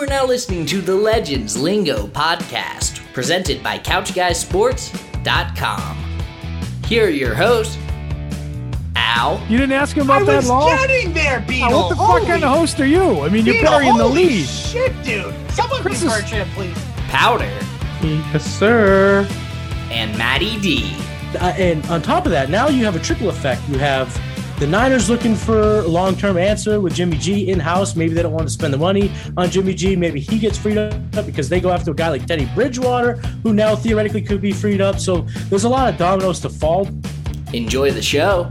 You are now listening to the Legends Lingo podcast, presented by CouchGuySports.com. Here are your hosts, Al. You didn't ask him about I that was long? getting there, Beetle. Oh, what the fuck Holy kind of host are you? I mean, you're Beetle, burying the holy lead. Shit, dude. Someone Chris please is- for please. Powder, Yes, sir. and Matty D. Uh, and on top of that, now you have a triple effect. You have the Niners looking for a long-term answer with Jimmy G in-house. Maybe they don't want to spend the money on Jimmy G. Maybe he gets freed up because they go after a guy like Teddy Bridgewater, who now theoretically could be freed up. So there's a lot of dominoes to fall. Enjoy the show.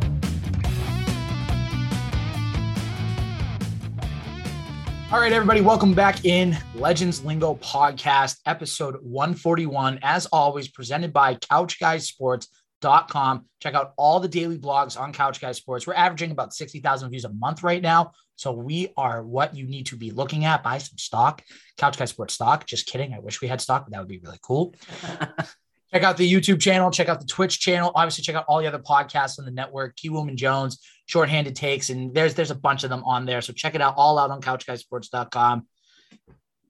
All right, everybody, welcome back in Legends Lingo Podcast, episode 141. As always, presented by CouchGuySports.com. Check out all the daily blogs on Couch Guy Sports. We're averaging about 60,000 views a month right now. So we are what you need to be looking at. Buy some stock, Couch Guy Sports stock. Just kidding. I wish we had stock, but that would be really cool. check out the YouTube channel, check out the Twitch channel. Obviously, check out all the other podcasts on the network, Key Woman Jones, Shorthanded Takes, and there's there's a bunch of them on there. So check it out all out on couchguysports.com.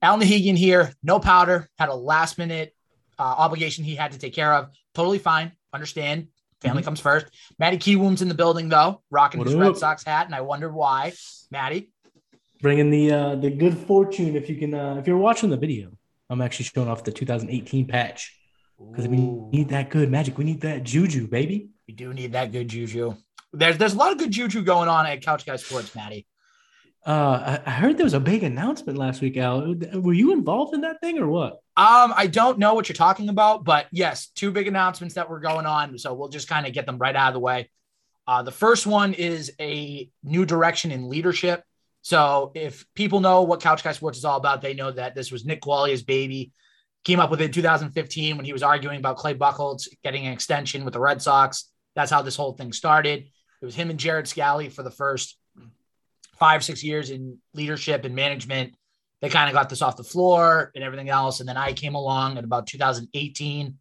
Al Nahigian here, no powder, had a last minute uh, obligation he had to take care of. Totally fine. Understand. Family comes first. Matty Keywoom's in the building though, rocking What his? Red Sox hat, and I wonder why. Matty, Bringing the uh, the good fortune if you can uh, if you're watching the video. I'm actually showing off the 2018 patch because we need that good magic. We need that juju, baby. we do need that good juju. There's there's a lot of good juju going on at Couch Guy Sports, Matty. Uh, I, I heard there was a big announcement last week, Al. Were you involved in that thing or what? Um, I don't know what you're talking about, but yes, two big announcements that were going on. So we'll just kind of get them right out of the way. Uh, the first one is a new direction in leadership. So if people know what Couch Guy Sports is all about, they know that this was Nick Qualia's baby. Came up with it in 2015 when he was arguing about Clay Buchholz getting an extension with the Red Sox. That's how this whole thing started. It was him and Jared Scally for the first five, six years in leadership and management they kind of got this off the floor and everything else. And then I came along in about 2018,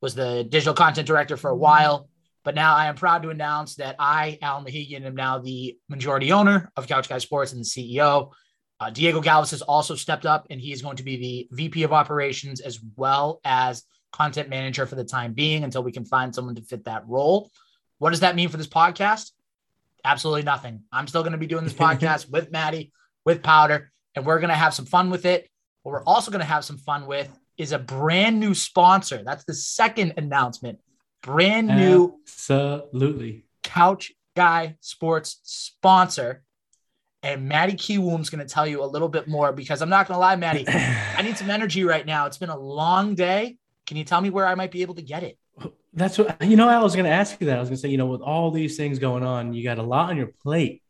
was the digital content director for a while. But now I am proud to announce that I, Al Mahigian, am now the majority owner of Couch Guy Sports and the CEO. Uh, Diego Galvis has also stepped up and he is going to be the VP of operations as well as content manager for the time being until we can find someone to fit that role. What does that mean for this podcast? Absolutely nothing. I'm still going to be doing this podcast with Maddie, with Powder, and we're going to have some fun with it. What we're also going to have some fun with is a brand new sponsor. That's the second announcement. Brand new Absolutely. Couch Guy Sports sponsor. And Maddie Keywoom's going to tell you a little bit more because I'm not going to lie, Maddie, I need some energy right now. It's been a long day. Can you tell me where I might be able to get it? That's what you know. I was going to ask you that. I was going to say, you know, with all these things going on, you got a lot on your plate.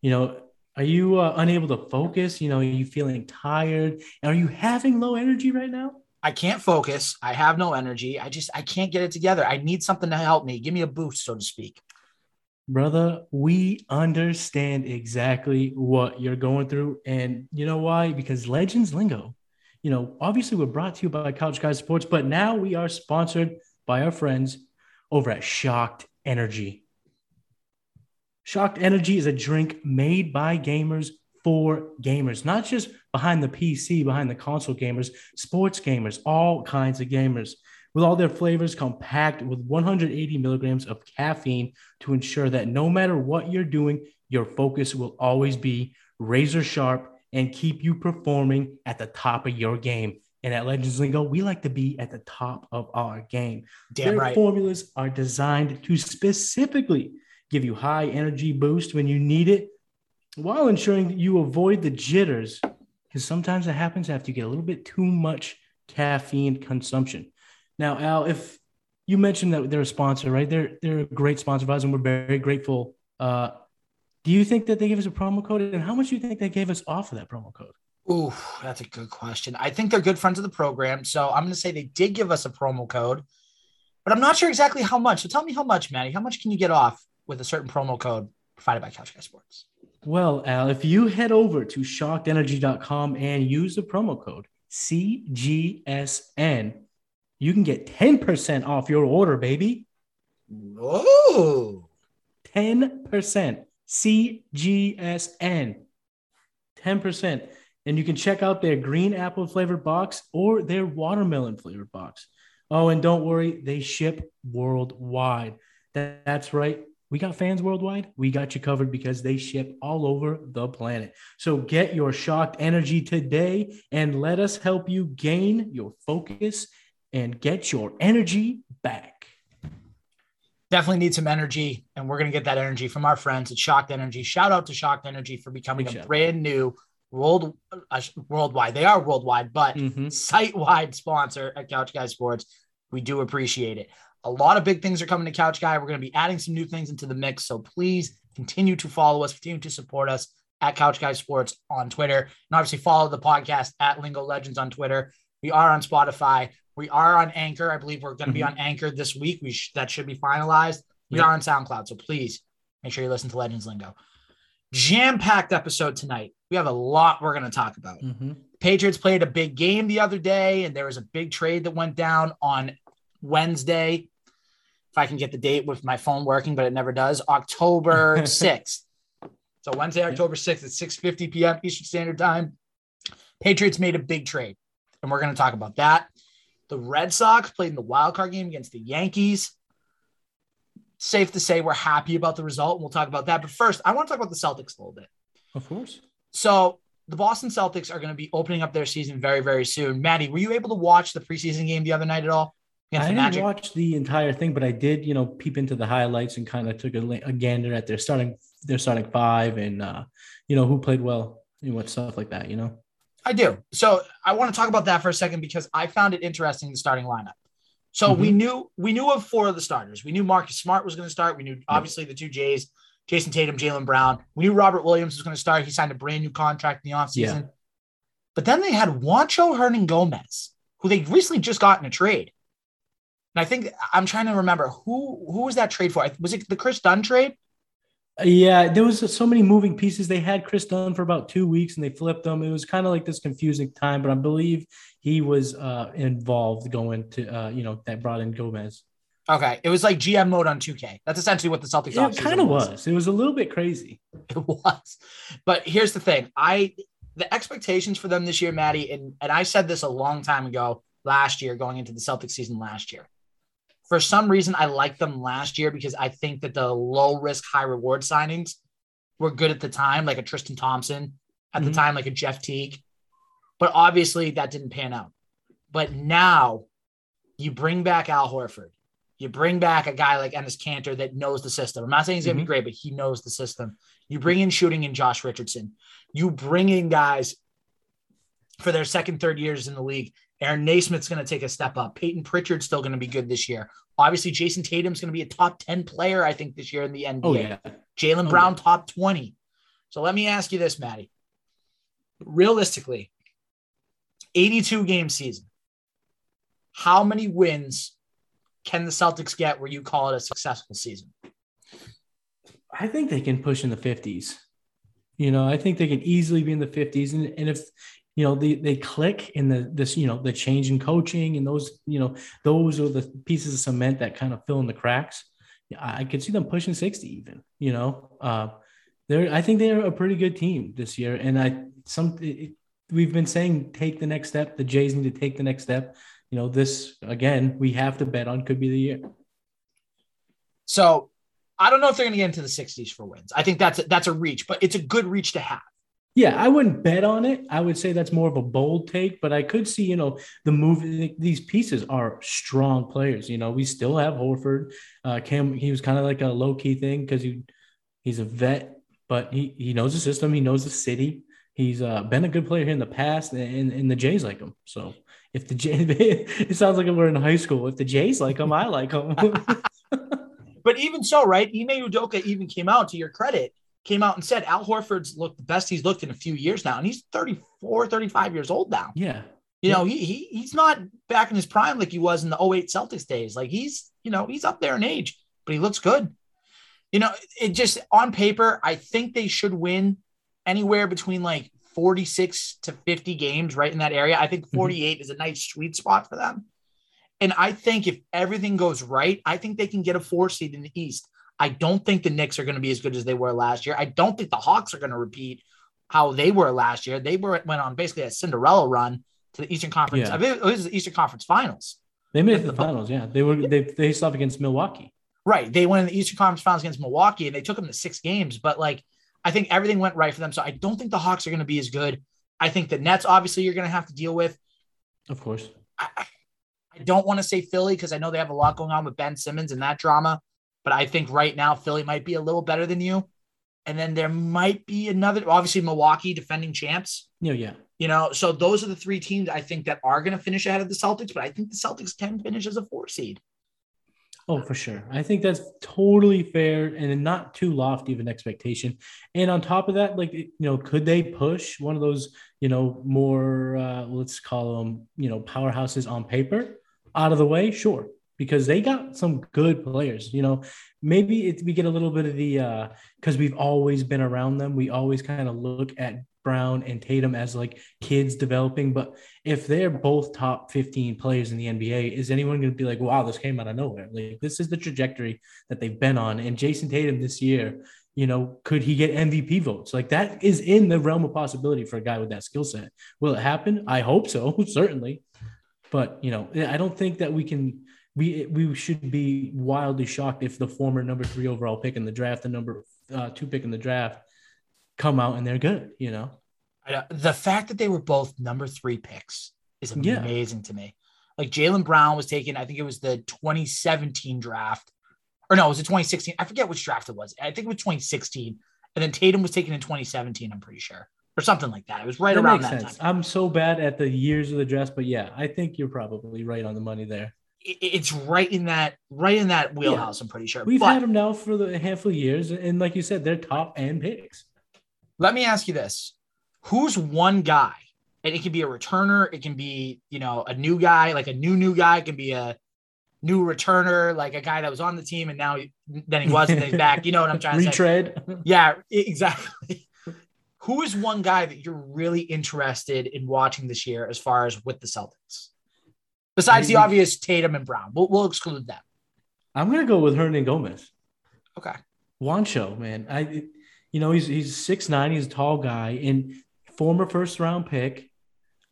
You know, are you uh, unable to focus? You know, are you feeling tired? Are you having low energy right now? I can't focus. I have no energy. I just I can't get it together. I need something to help me. Give me a boost, so to speak. Brother, we understand exactly what you're going through. And you know why? Because Legends Lingo, you know, obviously we're brought to you by Couch Guys Sports, but now we are sponsored by our friends over at Shocked Energy. Shocked Energy is a drink made by gamers for gamers, not just behind the PC, behind the console gamers, sports gamers, all kinds of gamers. With all their flavors compact with 180 milligrams of caffeine to ensure that no matter what you're doing, your focus will always be razor sharp and keep you performing at the top of your game. And at Legends Lingo, we like to be at the top of our game. Damn Their right. formulas are designed to specifically give you high energy boost when you need it while ensuring that you avoid the jitters because sometimes it happens after you get a little bit too much caffeine consumption. Now, Al, if you mentioned that they're a sponsor, right? They're they're a great sponsor of us, and we're very grateful. Uh, do you think that they gave us a promo code, and how much do you think they gave us off of that promo code? Ooh, that's a good question. I think they're good friends of the program. So I'm going to say they did give us a promo code, but I'm not sure exactly how much. So tell me how much, Maddie. How much can you get off with a certain promo code provided by Couch Guy Sports? Well, Al, if you head over to shockedenergy.com and use the promo code CGSN, you can get 10% off your order, baby. Whoa. 10% CGSN. 10%. And you can check out their green apple flavored box or their watermelon flavored box. Oh, and don't worry, they ship worldwide. That, that's right. We got fans worldwide. We got you covered because they ship all over the planet. So get your shocked energy today and let us help you gain your focus and get your energy back. Definitely need some energy, and we're going to get that energy from our friends at Shocked Energy. Shout out to Shocked Energy for becoming Big a shout. brand new world uh, worldwide. They are worldwide, but Mhm. site wide sponsor at Couch Guy Sports. We do appreciate it. A lot of big things are coming to Couch Guy. We're going to be adding some new things into the mix. So please continue to follow us, continue to support us at Couch Guy Sports on Twitter. And obviously follow the podcast at Lingo Legends on Twitter. We are on Spotify. We are on Anchor. I believe we're going to be on Anchor this week. We sh- that should be finalized. We Yeah. are on SoundCloud. So please make sure you listen to Legends Lingo. Jam packed episode tonight. We have a lot we're going to talk about. Mhm. Patriots played a big game the other day, and there was a big trade that went down on Wednesday. If I can get the date with my phone working, but it never does. October 6th. So Wednesday, October 6th at 6:50 p.m. Eastern Standard Time. Patriots made a big trade, and we're going to talk about that. The Red Sox played in the wild card game against the Yankees. Safe to say we're happy about the result, and we'll talk about that. But first, I want to talk about the Celtics a little bit. Of course. So the Boston Celtics are going to be opening up their season very, very soon. Maddie, were you able to watch the preseason game the other night at all? I didn't Magic? watch the entire thing, but I did, you know, peep into the highlights and kind of took a, a gander at their starting their starting five and uh, you know who played well and what stuff like that. You know. I do. So I want to talk about that for a second because I found it interesting the starting lineup. So we knew we knew of four of the starters. We knew Marcus Smart was going to start. We knew obviously the two Jays, Jayson Tatum, Jaylen Brown. We knew Robert Williams was going to start. He signed a brand new contract in the offseason. Yeah. But then they had Juancho Hernangomez, who they recently just got in a trade. And I think I'm trying to remember who who was that trade for? Was it the Kris Dunn trade? Yeah, there was so many moving pieces. They had Kris Dunn for about two weeks and they flipped him. It was kind of like this confusing time, but I believe he was uh, involved going to, uh, you know, that brought in Gomez. Okay, it was like GM mode on 2K. That's essentially what the Celtics It offseason kind of was. It was a little bit crazy. It was. But here's the thing. I the expectations for them this year, Maddie, and, and I said this a long time ago last year, going into the Celtics season last year. For some reason, I liked them last year because I think that the low risk, high reward signings were good at the time, like a Tristan Thompson at the Mhm. time, like a Jeff Teague. But obviously that didn't pan out. But now you bring back Al Horford. You bring back a guy like Enes Kanter that knows the system. I'm not saying he's going to be great, but he knows the system. You bring in shooting in Josh Richardson. You bring in guys for their second, third years in the league. Aaron Nesmith's going to take a step up. Peyton Pritchard's still going to be good this year. Obviously, Jayson Tatum's going to be a top 10 player, I think, this year in the NBA. Oh, yeah. Jaylen Oh, Brown, top 20. So let me ask you this, Maddie. Realistically, 82 game season. How many wins can the Celtics get where you call it a successful season? I think they can push in the 50s. You know, I think they can easily be in the 50s. And, and if, you know, they, they click in the, this, you know, the change in coaching and those, you know, those are the pieces of cement that kind of fill in the cracks. I, could see them pushing 60 even, you know, uh, they're, I think they're a pretty good team this year. And I, some, it, we've been saying, take the next step. The Jays need to take the next step. You know, this again, we have to bet on could be the year. So I don't know if they're going to get into the 60s for wins. I think that's a, that's a reach, but it's a good reach to have. Yeah, I wouldn't bet on it. I would say that's more of a bold take, but I could see, you know, the move. These pieces are strong players. You know, we still have Horford. Uh, Cam, he was kind of like a low key thing because he he's a vet, but he he knows the system. He knows the city. He's uh, been a good player here in the past, and, and the Jays like him. So if the Jays, it sounds like we're in high school. If the Jays like him, I like him. But even so, right? Ime Udoka even came out to your credit, came out and said Al Horford's looked the best he's looked in a few years now. And he's 34, 35 years old now. yeah, You know, he, he he's not back in his prime like he was in the 08 Celtics days. Like he's, you know, he's up there in age, but he looks good. You know, it just on paper, I think they should win anywhere between like 46 to 50 games, right in that area. I think mm-hmm. 48 is a nice sweet spot for them. And I think if everything goes right, I think they can get a four seed in the East. I don't think the Knicks are going to be as good as they were last year. I don't think the Hawks are going to repeat. how they were last year. They were went on basically a Cinderella run to the Eastern Conference. Yeah. I mean, it was the Eastern Conference Finals. They made it to the finals. Yeah, they were they they faced off against Milwaukee. Right. They went in the Eastern Conference Finals against Milwaukee and they took them to six games. But like, I think everything went right for them. So I don't think the Hawks are going to be as good. I think the Nets, obviously, you're going to have to deal with. Of course. I, I don't want to say Philly because I know they have a lot going on with Ben Simmons and that drama. But I think right now Philly might be a little better than you. And then there might be another, obviously, Milwaukee defending champs. Yeah, yeah. You know, so those are the three teams I think that are going to finish ahead of the Celtics, but I think the Celtics can finish as a four seed. Oh, for sure. I think that's totally fair and not too lofty of an expectation. And on top of that, like you know, could they push one of those, you know, more uh, let's call them, you know, powerhouses on paper out of the way? Sure, because they got some good players. You know, maybe it, we get a little bit of the uh, because we've always been around them. We always kind of look at Brown and Tatum as like kids developing. But if they're both top 15 players in the NBA, is anyone going to be like, wow, this came out of nowhere? Like, this is the trajectory that they've been on. And Jayson Tatum this year, you know, could he get MVP votes? Like, that is in the realm of possibility for a guy with that skill set. Will it happen? I hope so, certainly. But, you know, I don't think that we can. We, we should be wildly shocked if the former number three overall pick in the draft, the number uh, two pick in the draft, come out and they're good, you know? The fact that they were both number three picks is Yeah. amazing to me. Like Jaylen Brown was taken, I think it was the 2017 draft, or no, it was the 2016. I forget which draft it was. I think it was 2016. And then Tatum was taken in 2017, I'm pretty sure, or something like that. It was right That around makes that sense. time. I'm so bad at the years of the draft, but yeah, I think you're probably right on the money there. It- It's right in that, right in that wheelhouse, I'm pretty sure. We've But had them now for the a handful of years, and like you said, they're top end picks. let me ask you this who's one guy and it can be a returner it can be you know a new guy like a new new guy it can be a new returner like a guy that was on the team and now he, then he wasn't, then he's back you know what i'm trying to say Retread. yeah e- exactly who is one guy that you're really interested in watching this year as far as with the celtics besides the obvious tatum and brown we'll, we'll exclude them I'm gonna go with Hernangomez. okay Juancho, man. I, you know, he's he's six nine. He's a tall guy and former first round pick.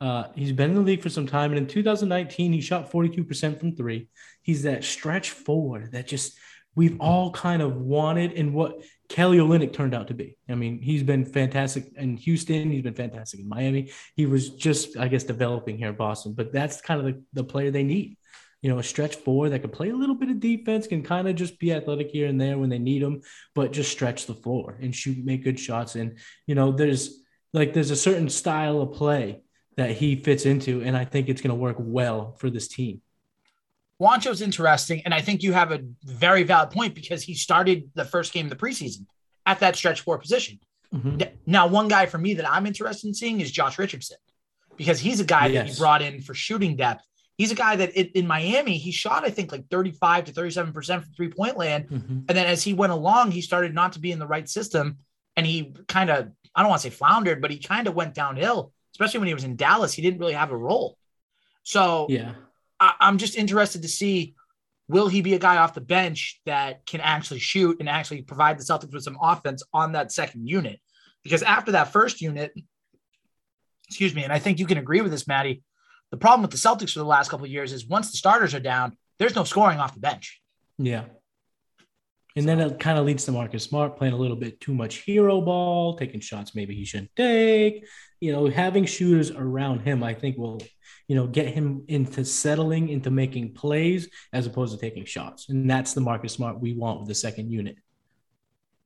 Uh, he's been in the league for some time, and in 2019, he shot 42 percent from three. He's that stretch forward that just we've all kind of wanted, and what Kelly Olynyk turned out to be. I mean, he's been fantastic in Houston. He's been fantastic in Miami. He was just, I guess, developing here in Boston, but that's kind of the, the player they need you know, a stretch four that could play a little bit of defense, can kind of just be athletic here and there when they need them, but just stretch the floor and shoot, make good shots. And, you know, there's like, there's a certain style of play that he fits into. And I think it's going to work well for this team. Juancho's interesting, and I think you have a very valid point because he started the first game of the preseason at that stretch four position. Mhm. Now, one guy for me that I'm interested in seeing is Josh Richardson because he's a guy that he brought in for shooting depth. He's a guy that in, in Miami, he shot, I think, like 35 to 37% from three point land. Mhm. And then as he went along, he started not to be in the right system. And he kind of, I don't want to say floundered, but he kind of went downhill, especially when he was in Dallas. He didn't really have a role. So Yeah. I, I'm just interested to see will he be a guy off the bench that can actually shoot and actually provide the Celtics with some offense on that second unit? Because after that first unit, excuse me, and I think you can agree with this, Maddie. The problem with the Celtics for the last couple of years is once the starters are down, there's no scoring off the bench. Yeah. And then it kind of leads to Marcus Smart playing a little bit too much hero ball, taking shots maybe he shouldn't take. You know, having shooters around him, I think will, you know, get him into settling into making plays as opposed to taking shots. And that's the Marcus Smart we want with the second unit.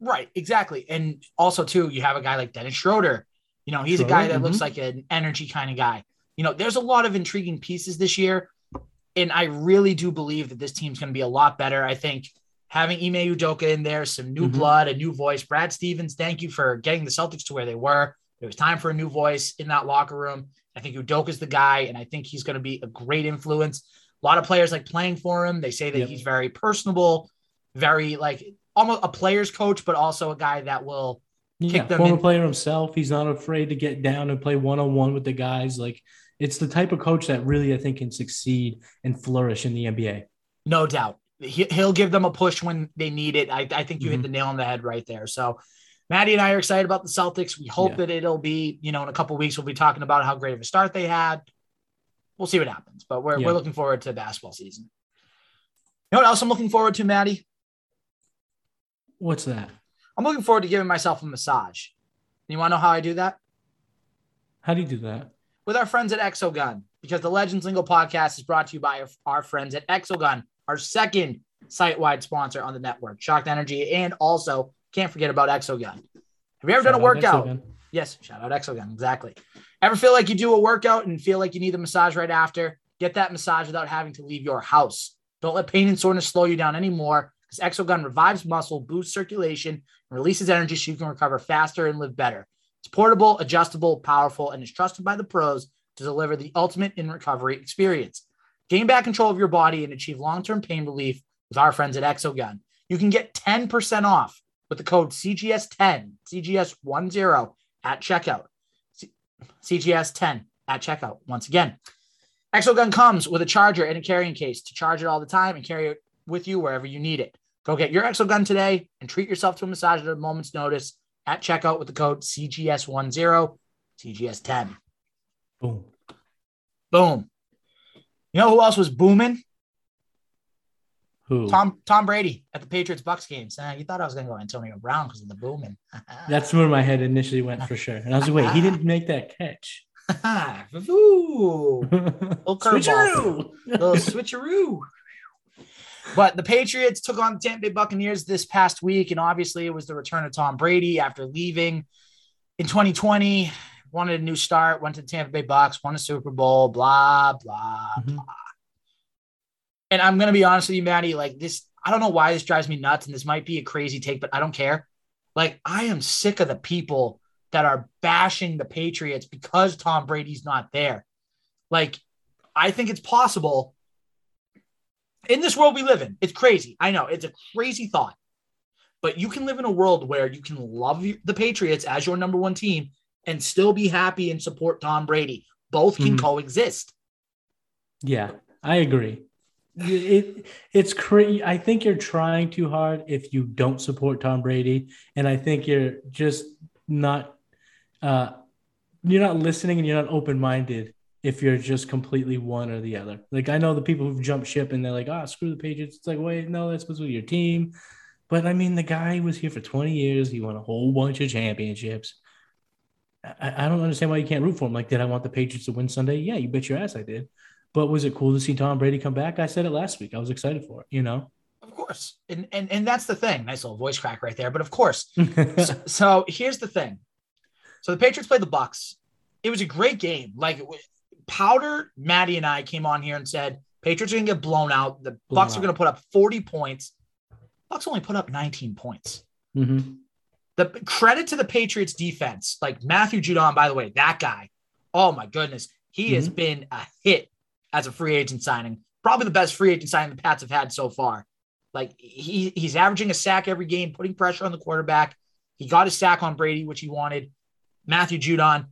Right, exactly. And also, too, you have a guy like Dennis Schroeder. You know, he's a guy that looks mhm. like an energy kind of guy. You know, there's a lot of intriguing pieces this year. And I really do believe that this team's going to be a lot better. I think having Ime Udoka in there, some new Mhm. blood, a new voice. Brad Stevens, thank you for getting the Celtics to where they were. It was time for a new voice in that locker room. I think Udoka's the guy, and I think he's going to be a great influence. A lot of players like playing for him. They say that Yep. he's very personable, very like almost a player's coach, but also a guy that will Yeah, them former in. player himself. He's not afraid to get down and play one on one with the guys. Like it's the type of coach that really I think can succeed and flourish in the NBA. No doubt. He, he'll give them a push when they need it. I, I think you hit Mhm. the nail on the head right there. So Maddie and I are excited about the Celtics. We hope Yeah. that it'll be, you know, in a couple weeks, we'll be talking about how great of a start they had. We'll see what happens, but we're, Yeah. we're looking forward to the basketball season. You know what else I'm looking forward to, Maddie? What's that? I'm looking forward to giving myself a massage. You want to know how I do that? How do you do that? With our friends at Exogun, because the Legends Lingo podcast is brought to you by our, our friends at Exogun, our second site wide sponsor on the network, Shocked Energy, and also can't forget about Exogun. Have you ever done a workout? Exogun. Yes, shout out Exogun. Exactly. Ever feel like you do a workout and feel like you need a massage right after? Get that massage without having to leave your house. Don't let pain and soreness slow you down anymore because Exogun revives muscle, boosts circulation, and releases energy so you can recover faster and live better. It's portable, adjustable, powerful, and is trusted by the pros to deliver the ultimate in recovery experience. Gain back control of your body and achieve long term pain relief with our friends at Exogun. You can get 10% off with the code CGS10, CGS10 at checkout. C- CGS10 at checkout. Once again, Exogun comes with a charger and a carrying case to charge it all the time and carry it with you wherever you need it. Go get your Exogun today and treat yourself to a massage at a moment's notice at checkout with the code CGS10, CGS10. Boom. Boom. You know who else was booming? Who? Tom Tom Brady at the Patriots Bucks games. Uh, you thought I was going to go Antonio Brown because of the booming. That's where my head initially went for sure. And I was like, wait, he didn't make that catch. Ooh, little. Switcheroo. little switcheroo. But the Patriots took on the Tampa Bay Buccaneers this past week, and obviously it was the return of Tom Brady after leaving in 2020. Wanted a new start, went to the Tampa Bay Bucks, won a Super Bowl, blah blah Mhm. blah. And I'm gonna be honest with you, Maddie. Like this, I don't know why this drives me nuts, and this might be a crazy take, but I don't care. Like I am sick of the people that are bashing the Patriots because Tom Brady's not there. Like, I think it's possible in this world we live in. It's crazy. I know it's a crazy thought, but you can live in a world where you can love the Patriots as your number one team and still be happy and support Tom Brady. Both can Mhm. coexist. Yeah, I agree. It it's crazy. I think you're trying too hard if you don't support Tom Brady, and I think you're just not uh you're not listening and you're not open minded if you're just completely one or the other. Like I know the people who've jumped ship and they're like, ah, screw the Patriots. It's like, wait, no, that's supposed to be your team. But I mean, the guy was here for 20 years. He won a whole bunch of championships. I, I don't understand why you can't root for him. Like, did I want the Patriots to win Sunday? Yeah, you bet your ass I did. But was it cool to see Tom Brady come back? I said it last week. I was excited for it, you know? Of course. And and and that's the thing. Nice little voice crack right there. But of course. so, so here's the thing. So the Patriots played the Bucks. It was a great game. Like Powder, Maddie, and I came on here and said Patriots are gonna get blown out. The Blown Bucks are gonna put up 40 points. Bucks only put up 19 points. Mhm. The credit to the Patriots defense, like Matthew Judon, by the way, that guy. Oh my goodness, he has been a hit as a free agent signing. Probably the best free agent signing the Pats have had so far. Like he he's averaging a sack every game, putting pressure on the quarterback. He got a sack on Brady, which he wanted. Matthew Judon.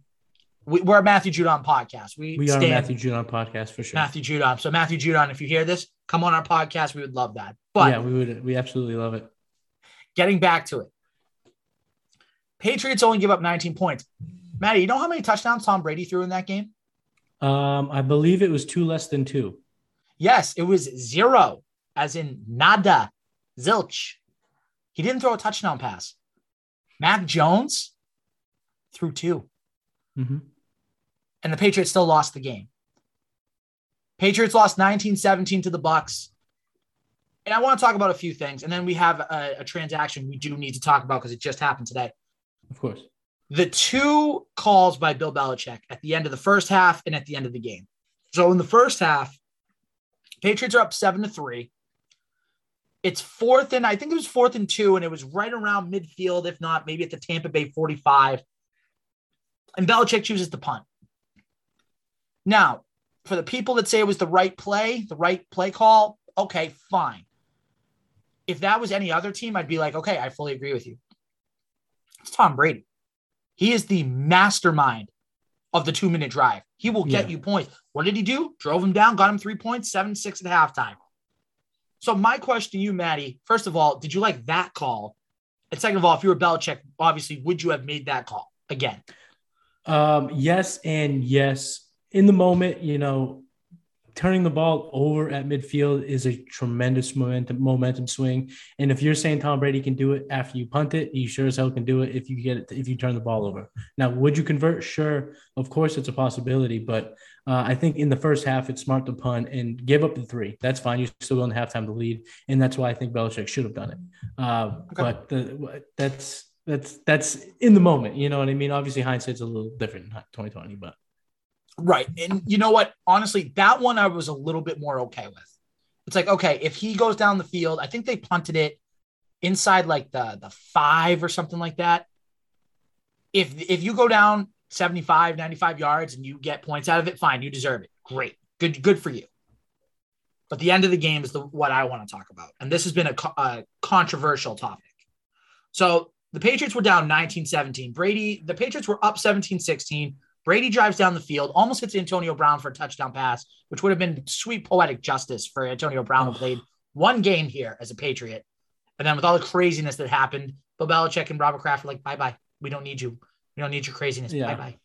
We, we're a Matthew Judon podcast. We, We are a Matthew Judon podcast for sure. Matthew Judon. So Matthew Judon, if you hear this, come on our podcast. We would love that. But yeah, we would. We absolutely love it. getting back to it. Patriots only give up 19 points. Maddie, you know how many touchdowns Tom Brady threw in that game? Um, I believe it was two less than two. Yes, it was zero, as in nada, zilch. He didn't throw a touchdown pass. Mac Jones threw two, Mhm. and the Patriots still lost the game. Patriots lost 19-17 to the Bucks. And I want to talk about a few things, and then we have a, a transaction we do need to talk about because it just happened today. Of course. The two calls by Bill Belichick at the end of the first half and at the end of the game. So in the first half, Patriots are up seven to three. It's fourth and I think it was fourth and two, and it was right around midfield, if not maybe at the Tampa Bay 45. And Belichick chooses to punt. Now, for the people that say it was the right play, the right play call, okay, fine. If that was any other team, I'd be like, okay, I fully agree with you. It's Tom Brady. He is the mastermind of the two minute drive. He will get Yeah. you points. What did he do? Drove him down, got him three points, seven, six at halftime. So, my question to you, Maddie, first of all, did you like that call? And second of all, if you were Belichick, obviously, would you have made that call again? Um, yes, and yes. In the moment, you know, turning the ball over at midfield is a tremendous momentum momentum swing. And if you're saying Tom Brady can do it after you punt it, you sure as hell can do it if you get it if you turn the ball over. Now, would you convert? Sure, of course, it's a possibility, but uh, I think in the first half it's smart to punt and give up the three. That's fine. You're still going to halftime to lead, and that's why I think Belichick should have done it. Uh, okay. But the, that's that's that's in the moment. You know what I mean? Obviously, hindsight's a little different in 2020, but Right. And you know what? Honestly, that one I was a little bit more okay with. It's like, okay, if he goes down the field, I think they punted it inside like the the five or something like that. If if you go down 75, 95 yards and you get points out of it, fine, you deserve it. Great. Good, good for you. But the end of the game is the what I want to talk about. And this has been a, a controversial topic. So the Patriots were down 19-17. Brady, the Patriots were up 17-16. Brady drives down the field, almost hits Antonio Brown for a touchdown pass, which would have been sweet poetic justice for Antonio Brown, who played one game here as a Patriot. And then with all the craziness that happened, Bill Belichick and Robert Kraft were like, bye bye. We don't need you. We don't need your craziness. Yeah. Bye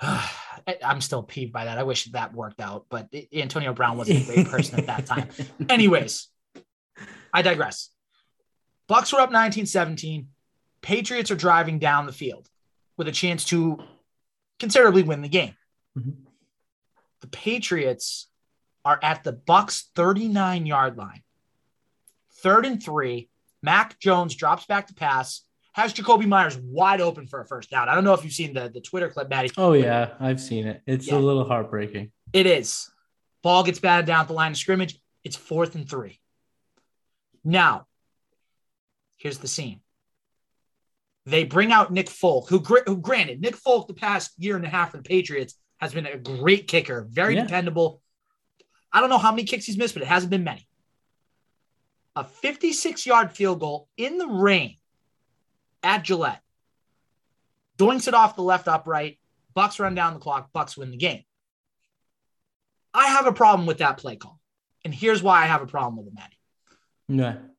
bye. I'm still peeved by that. I wish that worked out, but Antonio Brown wasn't a great person at that time. Anyways, I digress. Bucks were up 1917. Patriots are driving down the field with a chance to considerably win the game. Mm-hmm. The Patriots are at the Bucks 39 yard line. Third and three. Mac Jones drops back to pass, has Jakobi Meyers wide open for a first down. I don't know if you've seen the, the Twitter clip, Maddie. Oh, yeah, I've seen it. It's yeah. a little heartbreaking. It is. Ball gets batted down at the line of scrimmage. It's fourth and three. Now, here's the scene. They bring out Nick Folk, who, who granted, Nick Folk, the past year and a half for the Patriots, has been a great kicker, very yeah. dependable. I don't know how many kicks he's missed, but it hasn't been many. A 56 yard field goal in the rain at Gillette. Doinks it off the left upright. Bucks run down the clock. Bucks win the game. I have a problem with that play call. And here's why I have a problem with it, Maddie. Yeah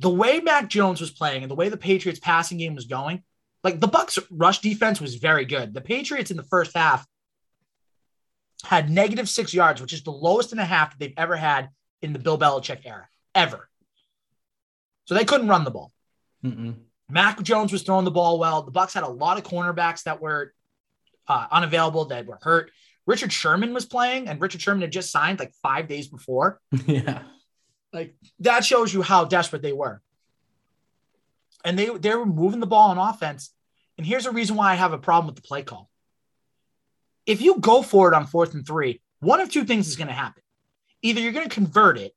the way Mac Jones was playing and the way the Patriots passing game was going, like the Bucks rush defense was very good. The Patriots in the first half had negative six yards, which is the lowest in a half that they've ever had in the Bill Belichick era, ever. So they couldn't run the ball. Mm-mm. Mac Jones was throwing the ball well. The Bucks had a lot of cornerbacks that were uh, unavailable, that were hurt. Richard Sherman was playing, and Richard Sherman had just signed like five days before. Yeah. Like that shows you how desperate they were. And they they were moving the ball on offense. And here's a reason why I have a problem with the play call. If you go for it on fourth and three, one of two things is going to happen. Either you're going to convert it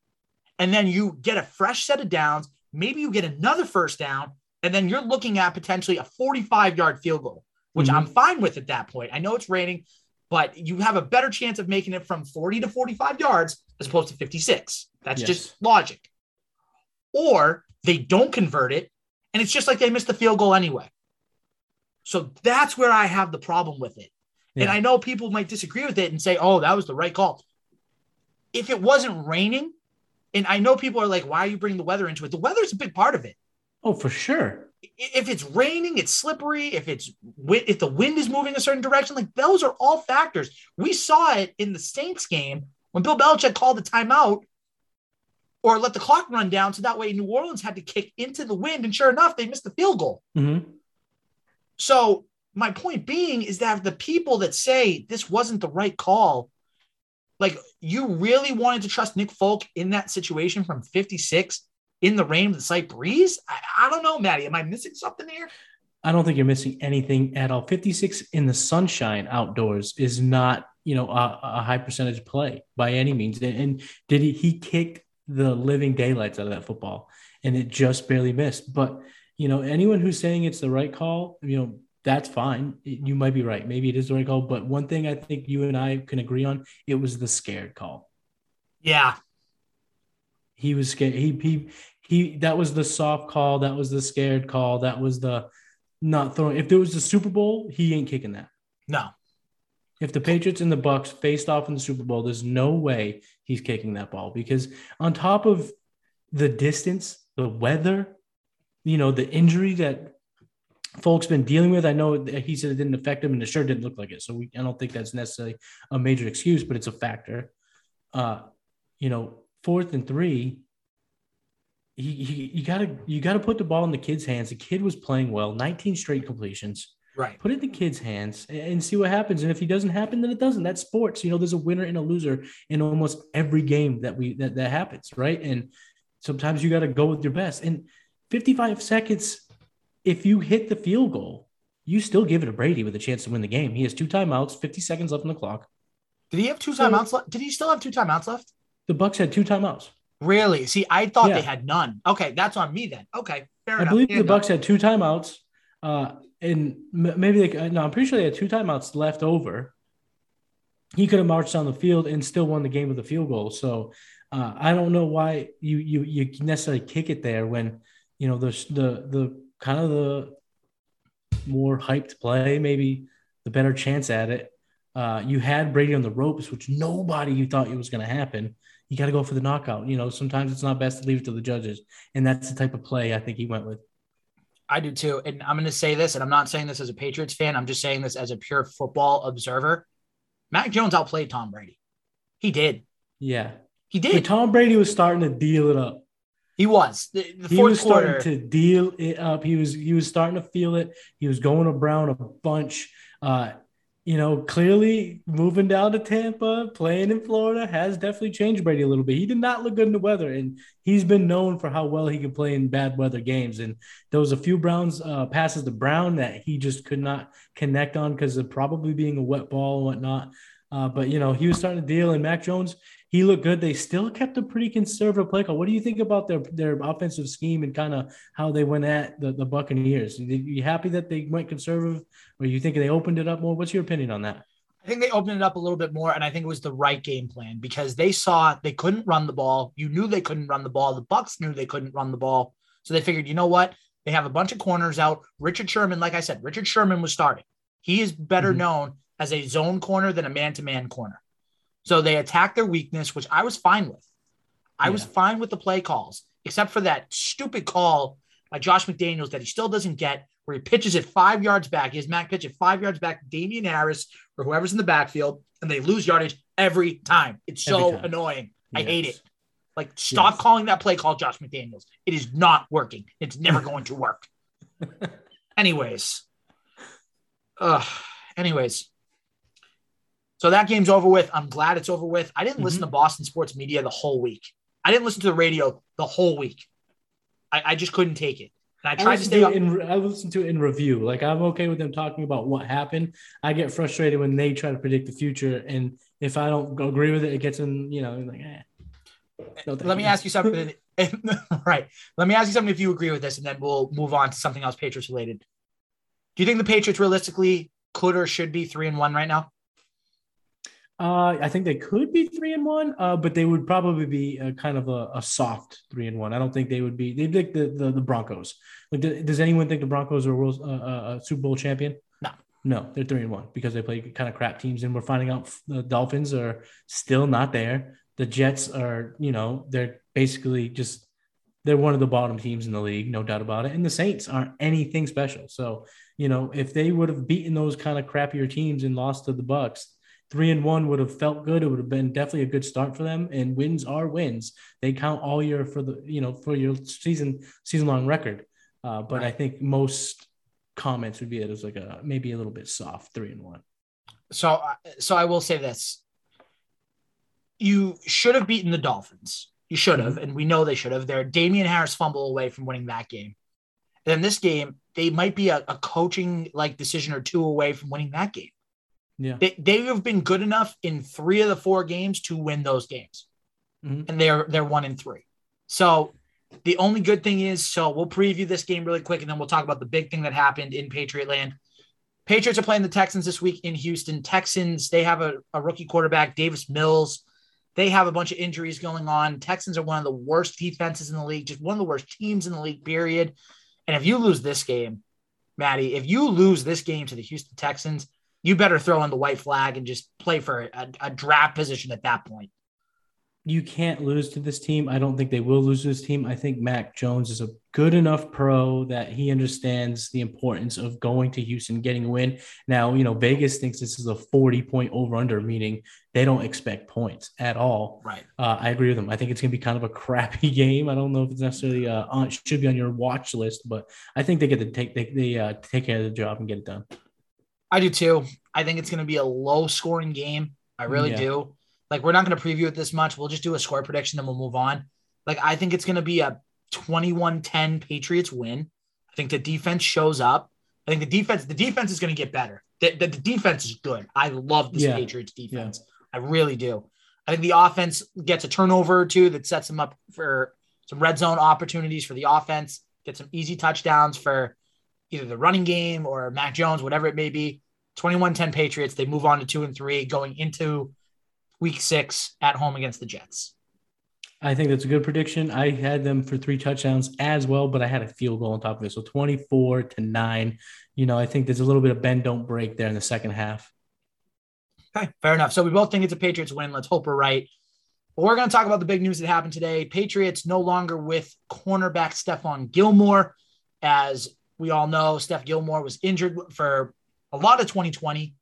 and then you get a fresh set of downs, maybe you get another first down, and then you're looking at potentially a 45 yard field goal, which mm-hmm. I'm fine with at that point. I know it's raining, but you have a better chance of making it from 40 to 45 yards as opposed to 56. That's yes. just logic. Or they don't convert it, and it's just like they missed the field goal anyway. So that's where I have the problem with it. Yeah. And I know people might disagree with it and say, oh, that was the right call. If it wasn't raining, and I know people are like, why are you bringing the weather into it? The weather is a big part of it. Oh, for sure. If it's raining, it's slippery. If it's if the wind is moving a certain direction, like those are all factors. We saw it in the Saints game when Bill Belichick called the timeout or let the clock run down so that way New Orleans had to kick into the wind. And sure enough, they missed the field goal. Mm-hmm. So, my point being is that the people that say this wasn't the right call, like you really wanted to trust Nick Folk in that situation from 56 in the rain with the slight breeze? I, I don't know, Maddie. Am I missing something here? I don't think you're missing anything at all. 56 in the sunshine outdoors is not, you know, a, a high percentage play by any means. And, and did he, he kicked the living daylights out of that football and it just barely missed. But, you know, anyone who's saying it's the right call, you know, that's fine. You might be right. Maybe it is the right call. But one thing I think you and I can agree on, it was the scared call. Yeah. He was scared. He, he, he, that was the soft call. That was the scared call. That was the not throwing. If there was the Super Bowl, he ain't kicking that. No. If the Patriots and the Bucks faced off in the Super Bowl, there's no way he's kicking that ball because on top of the distance, the weather, you know, the injury that Folk's been dealing with. I know he said it didn't affect him, and it sure didn't look like it. So we, I don't think that's necessarily a major excuse, but it's a factor. Uh, you know, fourth and three, you gotta you gotta put the ball in the kid's hands. The kid was playing well, 19 straight completions. Right. Put it in the kid's hands and see what happens. And if he doesn't happen, then it doesn't. That's sports. You know, there's a winner and a loser in almost every game that we that, that happens, right? And sometimes you got to go with your best. And 55 seconds, if you hit the field goal, you still give it to Brady with a chance to win the game. He has two timeouts, 50 seconds left on the clock. Did he have two timeouts left? Did he still have two timeouts left? The Bucks had two timeouts. Really? See, I thought Yeah. they had none. Okay, that's on me then. Okay, fair I enough. I believe the Bucks had two timeouts, uh, and maybe they. No, I'm pretty sure they had two timeouts left over. He could have marched down the field and still won the game with a field goal. So uh, I don't know why you you you necessarily kick it there when you know the the the kind of the more hyped play, maybe the better chance at it. Uh, you had Brady on the ropes, which nobody you thought it was going to happen. You got to go for the knockout. You know, sometimes it's not best to leave it to the judges, and that's the type of play I think he went with. I do too. And I'm going to say this, and I'm not saying this as a Patriots fan. I'm just saying this as a pure football observer. Mac Jones outplayed Tom Brady. He did. Yeah. He But did. Tom Brady was starting to deal it up. He was. The, the He was quarter. starting to deal it up. He was he was starting to feel it. He was going to Brown a bunch. Uh, you know, clearly moving down to Tampa, playing in Florida has definitely changed Brady a little bit. He did not look good in the weather, and he's been known for how well he can play in bad weather games. And there was a few Browns uh, passes to Brown that he just could not connect on because of probably being a wet ball and whatnot. Uh, but you know, he was starting to deal, and Mac Jones, he looked good. They still kept a pretty conservative play call. What do you think about their their offensive scheme and kind of how they went at the, the Buccaneers? Are you happy that they went conservative, or you think they opened it up more? What's your opinion on that? I think they opened it up a little bit more, and I think it was the right game plan because they saw they couldn't run the ball. You knew they couldn't run the ball. The Bucks knew they couldn't run the ball, so they figured, you know what? They have a bunch of corners out. Richard Sherman, like I said, Richard Sherman was starting. He is better Mhm. known as a zone corner than a man-to-man corner. So they attacked their weakness, which I was fine with. I was fine with the play calls, except for that stupid call by Josh McDaniels that he still doesn't get, where he pitches it five yards back. He has Mac pitch it five yards back Damien Harris or whoever's in the backfield, and they lose yardage every time. It's so time. annoying. I hate it. Like, stop Yes. calling that play call Josh McDaniels. It is not working. It's never going to work. anyways, uh, anyways, so that game's over with. I'm glad it's over with. I didn't listen to Boston sports media the whole week. I didn't listen to the radio the whole week. I, I just couldn't take it. And I I tried to listen stay to in I listen to it in review. Like I'm okay with them talking about what happened. I get frustrated when they try to predict the future, and if I don't agree with it, it gets in. You know, like eh. No, Let me you. ask you something. right. Let me ask you something if you agree with this, and then we'll move on to something else Patriots related. Do you think the Patriots realistically could or should be three and one right now? Uh, I think they could be three and one, uh, but they would probably be a, kind of a, a soft three and one. I don't think they would be. They'd like the, the the Broncos. Like, do- does anyone think the Broncos are a, world, uh, uh, a Super Bowl champion? No. no, they're three and one because they play kind of crap teams, and we're finding out the Dolphins are still not there. The Jets are, you know, they're basically just they're one of the bottom teams in the league, no doubt about it. And the Saints aren't anything special. So, you know, if they would have beaten those kind of crappier teams and lost to the Bucks, three and one would have felt good. It would have been definitely a good start for them. And wins are wins. They count all year for the, you know, for your season season long record. Uh, but I think most comments would be that it was like a maybe a little bit soft three and one. So, uh, so I will say this: you should have beaten the Dolphins. You should have, and we know they should have. They're Damien Harris fumble away from winning that game. And in this game, they might be a, a coaching like decision or two away from winning that game. Yeah. They, they have been good enough in three of the four games to win those games, Mhm. and they're they're one in three. So the only good thing is, so we'll preview this game really quick, and then we'll talk about the big thing that happened in Patriot Land. Patriots are playing the Texans this week in Houston. Texans, they have a, a rookie quarterback, Davis Mills. They have a bunch of injuries going on. Texans are one of the worst defenses in the league, just one of the worst teams in the league, period. And if you lose this game, Maddie, if you lose this game to the Houston Texans, you better throw in the white flag and just play for a, a draft position at that point. you can't lose to this team. I don't think they will lose to this team. I think Mac Jones is a good enough pro that he understands the importance of going to Houston, getting a win. Now, you know, Vegas thinks this is a 40 point over under, meaning they don't expect points at all. Right. Uh, I agree with them. I think it's going to be kind of a crappy game. I don't know if it's necessarily uh, on, should be on your watch list, but I think they get to take they, they uh, take care of the job and get it done. I do too. I think it's going to be a low scoring game. I really Yeah. do. Like, we're not going to preview it this much. We'll just do a score prediction, then we'll move on. Like, I think it's going to be a 21 10 Patriots win. I think the defense shows up. I think the defense, the defense is going to get better. The, the, the defense is good. I love this Yeah. Patriots defense. I really do. I think the offense gets a turnover or two that sets them up for some red zone opportunities for the offense, get some easy touchdowns for either the running game or Mac Jones, whatever it may be. 21 10 Patriots. They move on to two and three going into week six at home against the Jets. I think that's a good prediction. I had them for three touchdowns as well, but I had a field goal on top of it. So 24 to nine. You know, I think there's a little bit of bend, don't break there in the second half. Okay, fair enough. So we both think it's a Patriots win. Let's hope we're right. But we're going to talk about the big news that happened today. Patriots no longer with cornerback Stephon Gilmore. As we all know, Steph Gilmore was injured for a lot of 2020.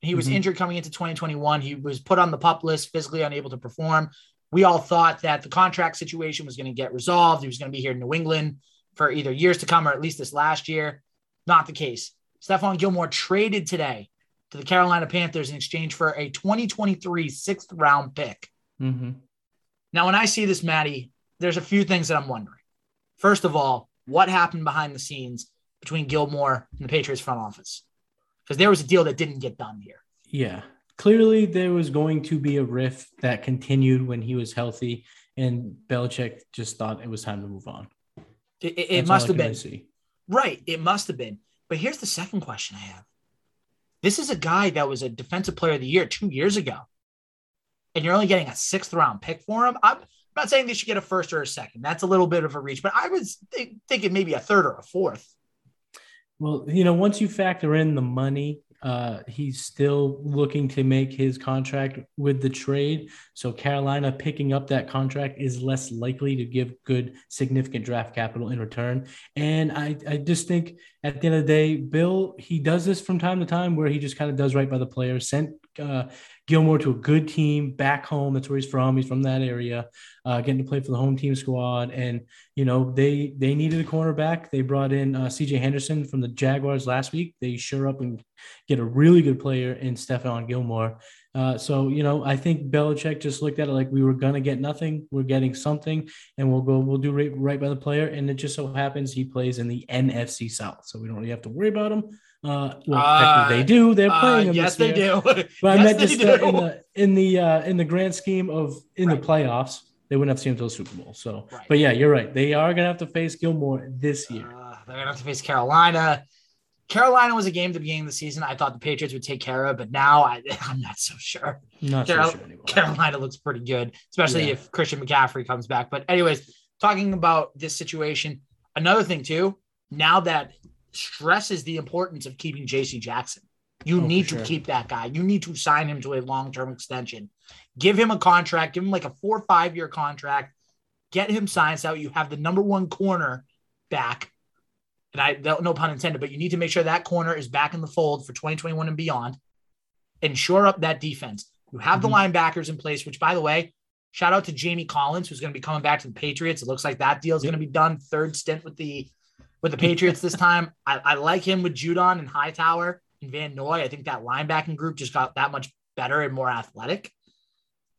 He was Mhm. injured coming into 2021. He was put on the pup list, physically unable to perform. We all thought that the contract situation was going to get resolved. He was going to be here in New England for either years to come or at least this last year. Not the case. Stephon Gilmore traded today to the Carolina Panthers in exchange for a 2023 sixth round pick. Mm-hmm. Now, when I see this, Maddie, there's a few things that I'm wondering. First of all, what happened behind the scenes between Gilmore and the Patriots front office? Because there was a deal that didn't get done here. Yeah. Clearly, there was going to be a rift that continued when he was healthy, and Belichick just thought it was time to move on. It, it- it must have been. see. Right. It must have been. But here's the second question I have. This is a guy that was a defensive player of the year two years ago. And you're only getting a sixth round pick for him. I'm not saying they should get a first or a second. That's a little bit of a reach, but I was th- thinking maybe a third or a fourth. Well, you know, once you factor in the money, uh, he's still looking to make his contract with the trade. So Carolina picking up that contract is less likely to give good, significant draft capital in return. And I, I just think at the end of the day, Bill, he does this from time to time where he just kind of does right by the players. Sent uh, Gilmore to a good team back home. That's where he's from. He's from that area, uh, getting to play for the home team squad. And you know they they needed a cornerback. They brought in uh, C.J. Henderson from the Jaguars last week. They sure up and get a really good player in Stephon Gilmore. Uh, so you know I think Belichick just looked at it like we were gonna get nothing. We're getting something, and we'll go. We'll do right, right by the player. And it just so happens he plays in the NFC South, so we don't really have to worry about him. Uh, well, Uh, they do. They're Uh, playing him. yes, they do. But I Yes, meant just uh, in the in the uh, in the grand scheme of in Right. the playoffs, they wouldn't have seen until the Super Bowl. So, Right. but yeah, you're right. They are gonna have to face Gilmore this year. Uh, they're gonna have to face Carolina. Carolina was a game at the beginning of the season. I thought the Patriots would take care of, but now I, I'm not so sure. Not Carol- so sure anymore. Carolina looks pretty good, especially Yeah. if Christian McCaffrey comes back. But anyways, talking about this situation, another thing too. Now that stresses the importance of keeping J.C. Jackson. You Oh, need sure. to keep that guy. You need to sign him to a long-term extension. Give him a contract. Give him like a four or five-year contract. Get him signed out. You have the number one corner back. And I don't no pun intended, but you need to make sure that corner is back in the fold for 2021 and beyond. And shore up that defense. You have the mm-hmm. linebackers in place, which by the way, shout out to Jamie Collins, who's going to be coming back to the Patriots. It looks like that deal is going to be done. Third stint with the with the Patriots this time. I, I like him with Judon and Hightower and Van Noy. I think that linebacking group just got that much better and more athletic.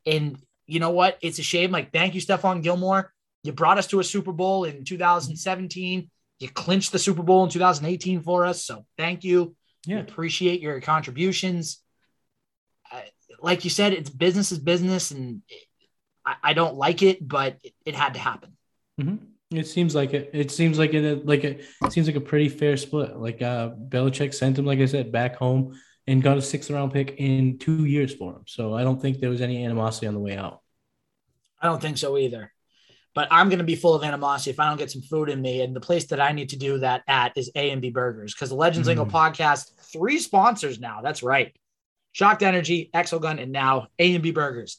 And you know what? It's a shame. Like, thank you, Stephon Gilmore. You brought us to a Super Bowl in 2017. You clinched the Super Bowl in 2018 for us. So thank you. We Yeah. appreciate your contributions. Uh, like you said, it's business is business, and it, I, I don't like it, but it, it had to happen. Mhm. It seems like it. It seems like it. Like it seems like a pretty fair split. Like uh, Belichick sent him, like I said, back home and got a sixth round pick in two years for him. So I don't think there was any animosity on the way out. I don't think so either. But I'm going to be full of animosity if I don't get some food in me. And the place that I need to do that at is A and B Burgers because the Legends Lingo Mm. podcast, three sponsors now. That's right. Shocked Energy, Exogun, and now A and B Burgers.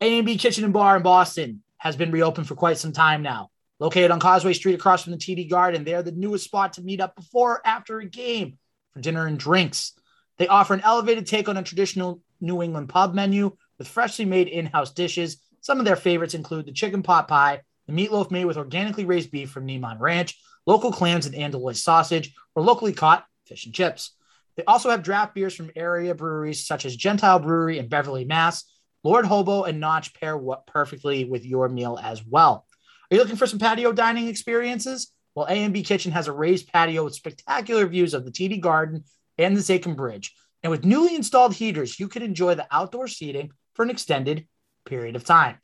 A&B Kitchen and Bar in Boston has been reopened for quite some time now. Located on Causeway Street across from the TD Garden, they are the newest spot to meet up before or after a game for dinner and drinks. They offer an elevated take on a traditional New England pub menu with freshly made in-house dishes. Some of their favorites include the chicken pot pie, the meatloaf made with organically raised beef from Niman Ranch, local clams and Andouille sausage, or locally caught fish and chips. They also have draft beers from area breweries such as Gentile Brewery in Beverly, Mass. Lord Hobo and Notch pair perfectly with your meal as well. Are you looking for some patio dining experiences? Well, A&B Kitchen has a raised patio with spectacular views of the TD Garden and the Zakim Bridge. And with newly installed heaters, you can enjoy the outdoor seating for an extended period of time.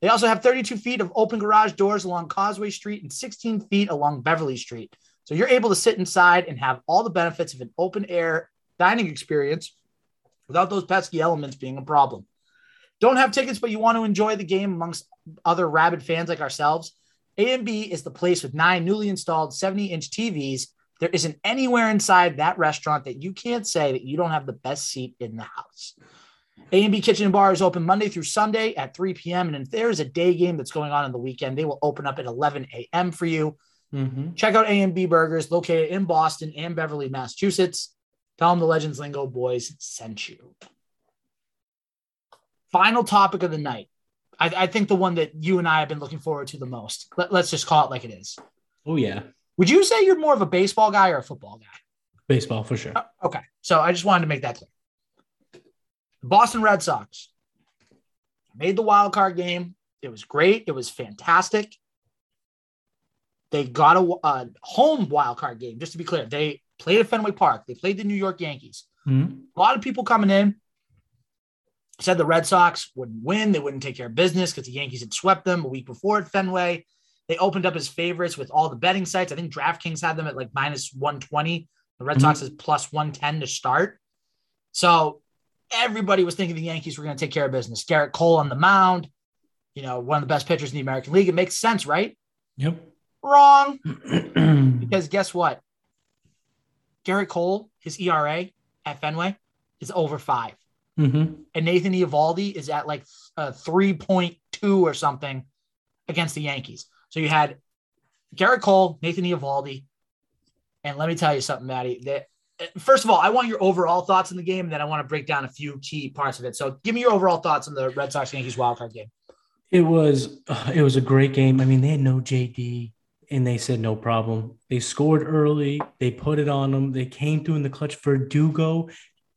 They also have 32 feet of open garage doors along Causeway Street and 16 feet along Beverly Street. So you're able to sit inside and have all the benefits of an open air dining experience without those pesky elements being a problem. Don't have tickets, but you want to enjoy the game amongst other rabid fans like ourselves. A&B is the place with nine newly installed 70 inch TVs. There isn't anywhere inside that restaurant that you can't say that you don't have the best seat in the house. A&B Kitchen and Bar is open Monday through Sunday at 3 p.m. And if there's a day game that's going on in the weekend, they will open up at 11 a.m. for you. Mm-hmm. Check out A&B Burgers located in Boston and Beverly, Massachusetts. Tell them the Legends Lingo boys sent you. Final topic of the night. I, I, think the one that you and I have been looking forward to the most. Let, let's just call it like it is. Oh, yeah. Would you say you're more of a baseball guy or a football guy? Baseball for sure. Uh, okay. So I just wanted to make that clear. The Boston Red Sox made the wild card game. It was great. It was fantastic. They got a, a home wild card game, just to be clear. They played at Fenway Park. They played the New York Yankees. Mm-hmm. A lot of people coming in said the Red Sox wouldn't win. They wouldn't take care of business because the Yankees had swept them a week before at Fenway. They opened up as favorites with all the betting sites. I think DraftKings had them at like minus 120. The Red mm-hmm. Sox is plus 110 to start. So everybody was thinking the Yankees were going to take care of business. Gerrit Cole on the mound, you know, one of the best pitchers in the American League. It makes sense, right? Yep. Wrong. because guess what? Gerrit Cole, his ERA at Fenway is over 5 mm-hmm. And Nathan Eovaldi is at like uh, 3.2 or something against the Yankees. So you had Gerrit Cole, Nathan Eovaldi. And let me tell you something, Maddie. That first of all, I want your overall thoughts in the game, and then I want to break down a few key parts of it. So, give me your overall thoughts on the Red Sox Yankees wildcard game. It was uh, it was a great game. I mean, they had no JD, and they said no problem. They scored early. They put it on them. They came through in the clutch. for Verdugo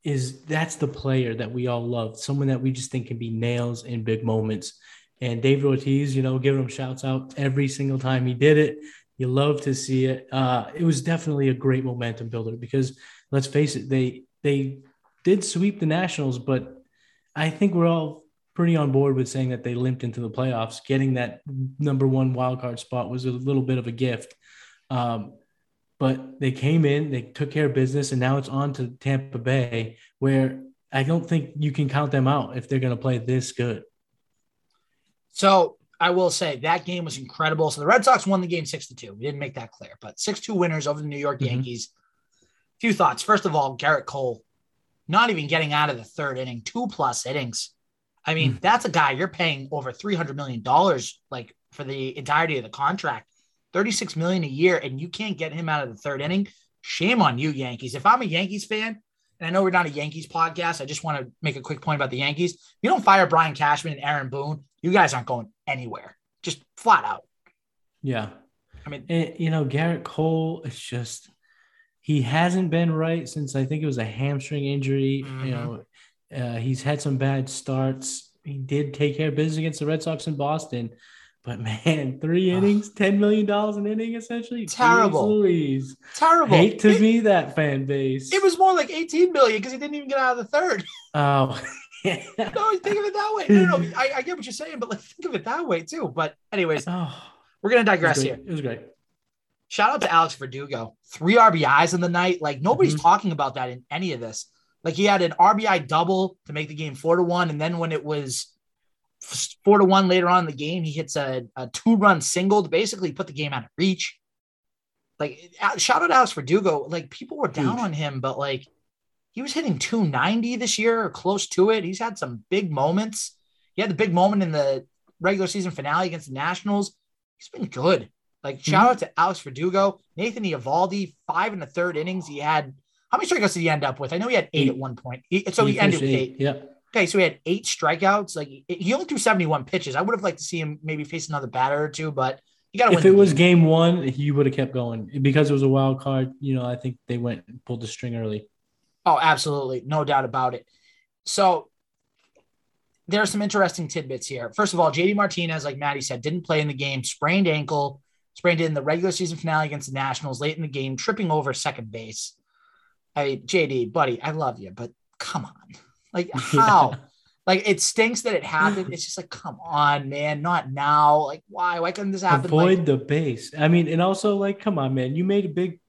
is that's the player that we all love. Someone that we just think can be nails in big moments. And David Ortiz, you know, giving him shouts out every single time he did it. You love to see it. Uh, it was definitely a great momentum builder because let's face it, they they did sweep the Nationals, but I think we're all pretty on board with saying that they limped into the playoffs. Getting that number one wild card spot was a little bit of a gift. Um, but they came in, they took care of business, and now it's on to Tampa Bay, where I don't think you can count them out if they're going to play this good. So I will say that game was incredible. So the Red Sox won the game six to two. We didn't make that clear, but six two winners over the New York mm-hmm. Yankees. Few thoughts. First of all, Gerrit Cole, not even getting out of the third inning, two plus innings. I mean, mm. that's a guy you're paying over three hundred million dollars, like for the entirety of the contract, thirty six million a year, and you can't get him out of the third inning. Shame on you, Yankees. If I'm a Yankees fan, and I know we're not a Yankees podcast, I just want to make a quick point about the Yankees. If You don't fire Brian Cashman and Aaron Boone you guys aren't going anywhere, just flat out. Yeah. I mean, and, you know, Gerrit Cole, it's just, he hasn't been right since I think it was a hamstring injury. Mm-hmm. You know, uh, he's had some bad starts. He did take care of business against the Red Sox in Boston, but man, three innings, ten million dollars an inning, essentially. Terrible, Louise. Terrible. Hate to it, be that fan base. It was more like eighteen million because he didn't even get out of the third. Oh, no, think of it that way. No, no, I, I, get what you're saying, but like think of it that way too. But anyways, oh, we're gonna digress it here. It was great. Shout out to Alex Verdugo, three RBIs in the night. Like nobody's mm-hmm. talking about that in any of this. Like he had an RBI double to make the game four to one, and then when it was four to one later on in the game, he hits a, a two run single to basically put the game out of reach. Like uh, shout out to Alex Verdugo. Like people were down Huge. on him, but like he was hitting 290 this year or close to it. He's had some big moments. He had the big moment in the regular season finale against the Nationals. He's been good. Like shout mm-hmm. out to Alex Verdugo, Nathan Eovaldi, five in the third innings. He had how many strikeouts did he end up with? I know he had eight, Eight. at one point. He, so he, He ended with eight. Yeah. Okay, so he had eight strikeouts. Like he only threw 71 pitches. I would have liked to see him maybe face another batter or two, but you got to win. If it was game. game one, he would have kept going because it was a wild card. You know, I think they went and pulled the string early. Oh, absolutely. No doubt about it. So there are some interesting tidbits here. First of all, JD Martinez, like Maddie said, didn't play in the game, sprained ankle, sprained in the regular season finale against the Nationals late in the game, tripping over second base. I JD, buddy, I love you, but come on. Like, how? Like, it stinks that it happened. It's just like, come on, man, not now. Like, why? Why couldn't this happen? Avoid Like, the base. I mean, and also like, come on, man. You made a big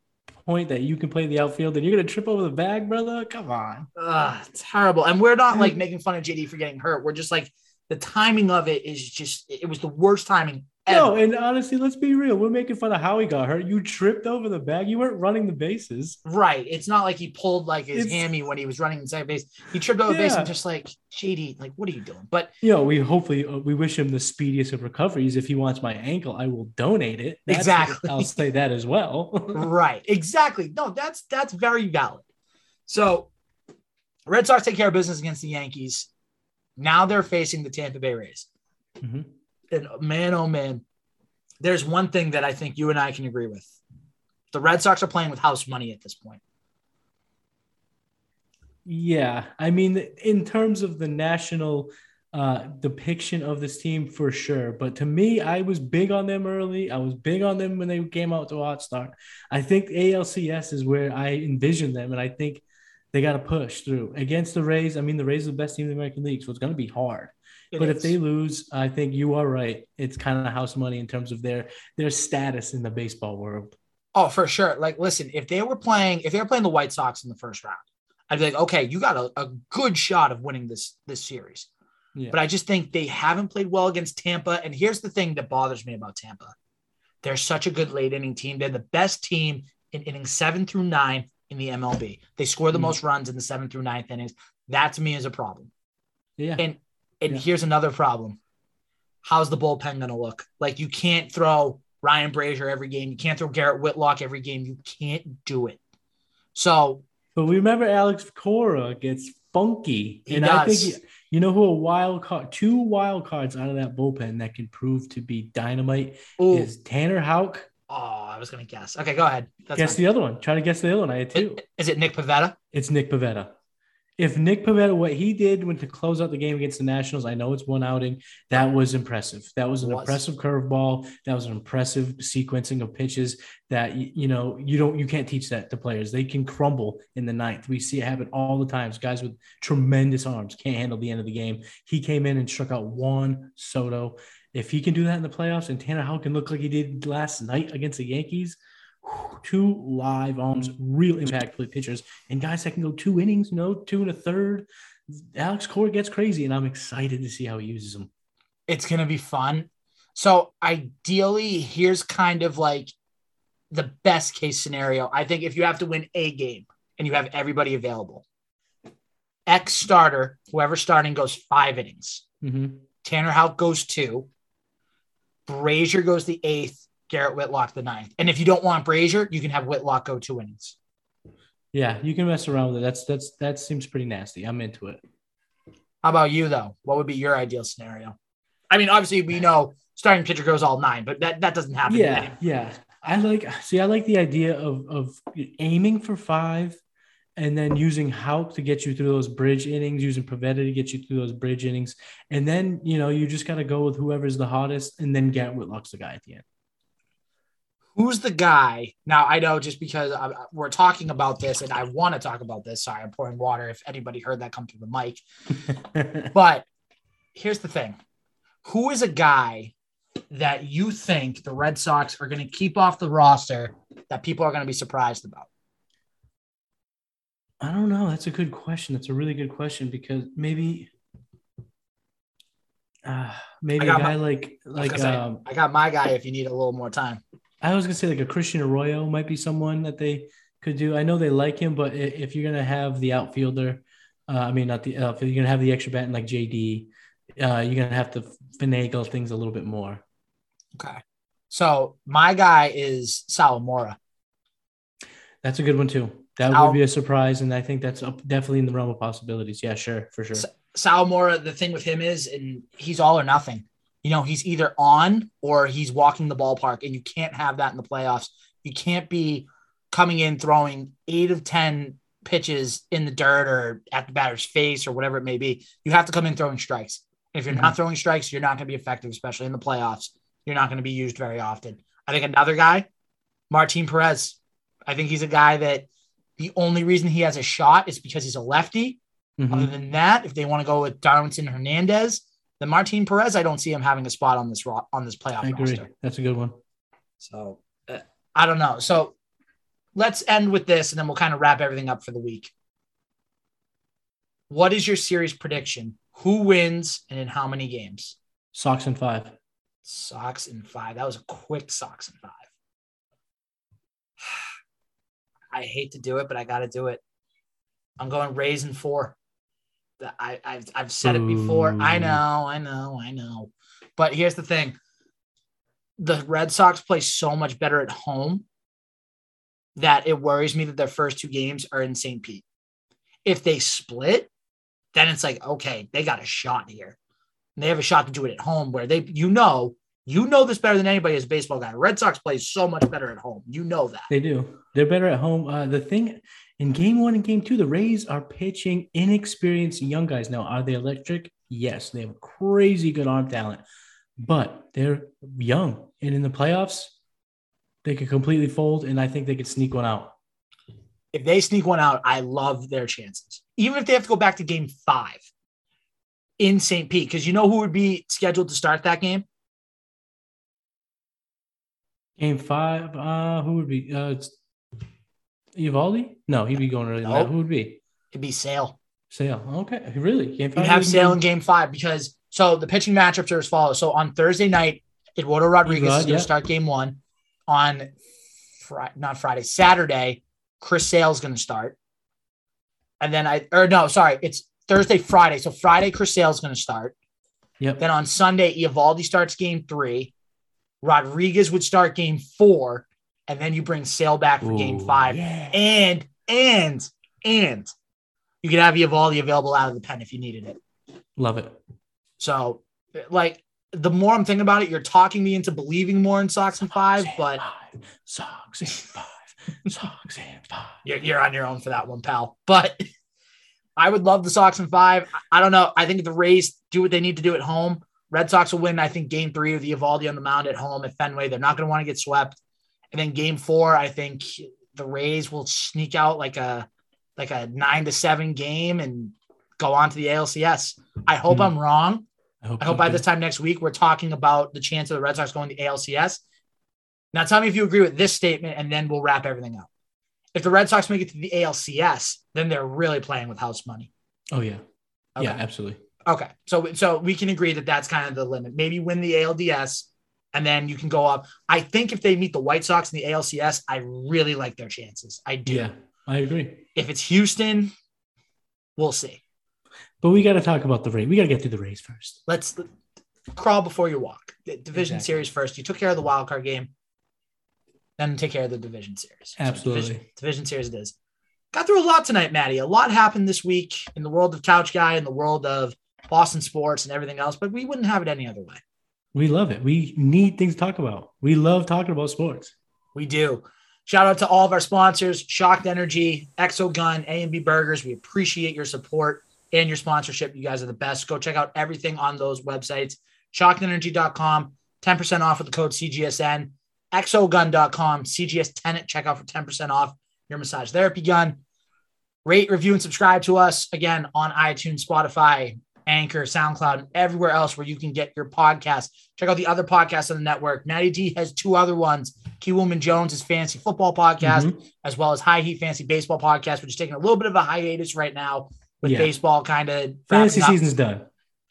point that you can play the outfield, and you're gonna trip over the bag, brother. Come on. Ugh, terrible. And we're not like making fun of JD for getting hurt. We're just like, the timing of it is just, it was the worst timing ever. No, and honestly, let's be real. We're making fun of how he got hurt. You tripped over the bag. You weren't running the bases. Right. It's not like he pulled like his It's- hammy when he was running in second base. He tripped over the base and just like JD, like what are you doing? But You know, we hopefully uh, we wish him the speediest of recoveries. If he wants my ankle, I will donate it. That's- Exactly. I'll say that as well. right, exactly. No, that's that's very valid. So Red Sox take care of business against the Yankees. Now they're facing the Tampa Bay Rays. Mhm. And man, oh man, there's one thing that I think you and I can agree with. The Red Sox are playing with house money at this point. Yeah, I mean, in terms of the national uh, depiction of this team, for sure. But to me, I was big on them early. I was big on them when they came out to a hot start. I think ALCS is where I envision them, and I think they got to push through against the Rays. I mean, the Rays are the best team in the American League, so it's going to be hard. It but is. if they lose, I think you are right. It's kind of house money in terms of their their status in the baseball world. Oh, for sure. Like, listen, if they were playing, if they were playing the White Sox in the first round, I'd be like, okay, you got a, a good shot of winning this this series. Yeah. But I just think they haven't played well against Tampa. And here's the thing that bothers me about Tampa: they're such a good late inning team. They're the best team in innings seven through nine in the MLB. They score the Mhm. most runs in the seven through ninth innings. That to me is a problem. Yeah. And and Yeah. here's another problem. How's the bullpen going to look? Like you can't throw Ryan Brasier every game. You can't throw Garrett Whitlock every game. You can't do it. So But we remember Alex Cora gets funky. He and I does. think you know who a wild card, two wild cards out of that bullpen that can prove to be dynamite ooh, is Tanner Houck. oh, I was going to guess. Okay, go ahead. That's guess fine. the other one. Try to guess the other one. I had two. Is it Nick Pivetta? It's Nick Pivetta. If Nick Pivetta, what he did when to close out the game against the Nationals, I know it's one outing. That was impressive. That was an Was. impressive curveball. That was an impressive sequencing of pitches that you, know you don't you can't teach that to players. They can crumble in the ninth. We see it happen all the times. Guys with tremendous arms can't handle the end of the game. He came in and struck out Juan Soto. If he can do that in the playoffs, and Tanner Houck can look like he did last night against the Yankees, two live arms, real impact play pitchers, and guys that can go two innings, you know, two and a third. Alex Cora gets crazy, and I'm excited to see how he uses them. It's going to be fun. So ideally, here's kind of like the best case scenario. I think if you have to win a game and you have everybody available, X starter, whoever starting goes five innings. Mhm. Tanner Houck goes two. Brasier goes the eighth. Garrett Whitlock the ninth. And if you don't want Brasier, you can have Whitlock go two innings. Yeah, you can mess around with it. That's that's that seems pretty nasty. I'm into it. How about you though? What would be your ideal scenario? I mean, obviously we know starting pitcher goes all nine, but that, that doesn't happen. Yeah, yeah. I like see. I like the idea of of aiming for five, and then using Houck to get you through those bridge innings, using Pivetta to get you through those bridge innings, and then you know you just got to go with whoever's the hottest, and then Garrett Whitlock's the guy at the end. Who's the guy? Now I know just because I, I- we're talking about this and I want to talk about this. Sorry, I'm pouring water. If anybody heard that come through the mic, but here's the thing: who is a guy that you think the Red Sox are going to keep off the roster that people are going to be surprised about? I don't know. That's a good question. That's a really good question because maybe, uh, maybe I a guy my- like like say, um, I got my guy. If you need a little more time, I was gonna say like a Christian Arroyo might be someone that they could do. I know they like him, but if you're gonna have the outfielder, uh, I mean not the outfielder, you're gonna have the extra bat like JD. uh, you're gonna have to finagle things a little bit more. Okay. So my guy is Sawamura. That's a good one too. That Sal- would be a surprise, and I think that's up, definitely in the realm of possibilities. Yeah, sure, for sure. S- Sawamura, the thing with him is, and he's all or nothing. You know, he's either on or he's walking the ballpark, and you can't have that in the playoffs. You can't be coming in throwing eight of 10 pitches in the dirt or at the batter's face or whatever it may be. You have to come in throwing strikes. If you're not throwing strikes, you're not going to be effective, especially in the playoffs. You're not going to be used very often. I think another guy, Martin Perez. I think he's a guy that the only reason he has a shot is because he's a lefty. Mhm. Other than that, if they want to go with Darwinzon Hernandez, then Martin Perez, I don't see him having a spot on this ro- on this playoff I agree. roster. That's a good one. So uh, I don't know. So let's end with this, and then we'll kind of wrap everything up for the week. What is your series prediction? Who wins and in how many games? Sox and five. Sox in five. That was a quick Sox in five. I hate to do it, but I got to do it. I'm going Rays in four. I, I've, I've said it before. I know, I know, I know. But here's the thing the Red Sox play so much better at home that it worries me that their first two games are in St. Pete. If they split, then it's like, okay, they got a shot here. And they have a shot to do it at home where they, you know, you know this better than anybody as a baseball guy. Red Sox play so much better at home. You know that. They do. They're better at home. Uh, the thing in game one and game two, the Rays are pitching inexperienced young guys. Now, are they electric? Yes, they have crazy good arm talent, but they're young. And in the playoffs, they could completely fold, and I think they could sneak one out. If they sneak one out, I love their chances. Even if they have to go back to game five in St. Pete, because you know who would be scheduled to start that game? Game five, uh, who would be? Uh, it's Eovaldi? No, he'd be going early. Nope. Who would be? It'd be Sale. Sale. Okay, really? Game You'd have Sale in game five because so the pitching matchups are as follows. So on Thursday night, Eduardo Rodriguez is going to yeah. start game one. On Friday, not Friday, Saturday, Chris Sale's going to start. And then I, or no, sorry, it's Thursday, Friday. So Friday, Chris Sale's going to start. Yep. Then on Sunday, Eovaldi starts game three. Rodriguez would start game four. And then you bring Sale back for game five. yeah. And, and, and you could have Eovaldi available out of the pen if you needed it. Love it. So, like, the more I'm thinking about it, you're talking me into believing more in Sox and five, but Sox and five. Sox and five. you're, you're on your own for that one, pal. But I would love the Sox in five. I I don't know. I think the Rays do what they need to do at home, Red Sox will win, I think, game three with the Eovaldi on the mound at home at Fenway. They're not going to want to get swept. And then game four, I think the Rays will sneak out like a like a nine to seven game and go on to the ALCS. I hope Hmm. I'm wrong. I hope, I hope by this time next week we're talking about the chance of the Red Sox going to ALCS. Now tell me if you agree with this statement, and then we'll wrap everything up. If the Red Sox make it to the ALCS, then they're really playing with house money. Oh yeah. Okay. Yeah, absolutely. Okay. So so we can agree that that's kind of the limit. Maybe win the ALDS, and then you can go up. I think if they meet the White Sox in the ALCS, I really like their chances. I do. Yeah, I agree. If it's Houston, we'll see. But we got to talk about the Rays. We got to get through the Rays first. let's crawl before you walk. The division Exactly. series first. You took care of the wild card game, then take care of the division series. So Absolutely. division, division series it is. Got through a lot tonight, Maddie. A lot happened this week in the world of Couch Guy, in the world of Boston sports and everything else, but we wouldn't have it any other way. We love it. We need things to talk about. We love talking about sports. We do. Shout out to all of our sponsors, Shocked Energy, Exo Gun, A and B Burgers. We appreciate your support and your sponsorship. You guys are the best. Go check out everything on those websites. ShockedEnergy.com, 10% off with the code CGSN. Exogun.com, CGS10 at checkout for 10% off your massage therapy gun. Rate, review, and subscribe to us again on iTunes, Spotify, Anchor, SoundCloud, and everywhere else where you can get your podcast. Check out the other podcasts on the network. Matty D has two other ones. Key Woman Jones' Fancy Football Podcast, Mhm. as well as High Heat Fancy Baseball Podcast, which is taking a little bit of a hiatus right now with Yeah. baseball kind of Fantasy season's done.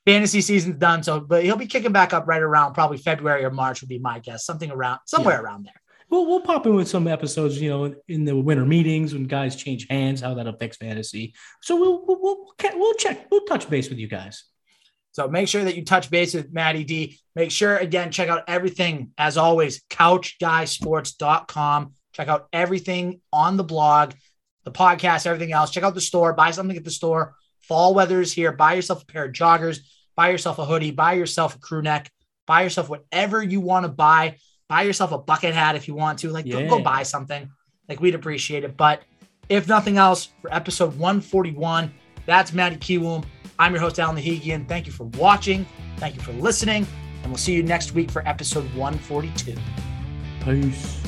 Fantasy season's done. So, but he'll be kicking back up right around probably February or March would be my guess. Something around somewhere around there. We'll, we'll pop in with some episodes, you know, in the winter meetings when guys change hands, how that affects fantasy. So we'll we'll we'll, we'll check. We'll touch base with you guys. So make sure that you touch base with Maddie D. Make sure, again, check out everything, as always, couchguysports.com. Check out everything on the blog, the podcast, everything else. Check out the store, buy something at the store. Fall weather is here. Buy yourself a pair of joggers, buy yourself a hoodie, buy yourself a crew neck, buy yourself whatever you want to buy. Buy yourself a bucket hat if you want to. Like, go, go buy something. Like, we'd appreciate it. But if nothing else, for episode 141, that's Maddie Kiwoom. I'm your host, Alan Nahigian. Thank you for watching. Thank you for listening. And we'll see you next week for episode 142. Peace.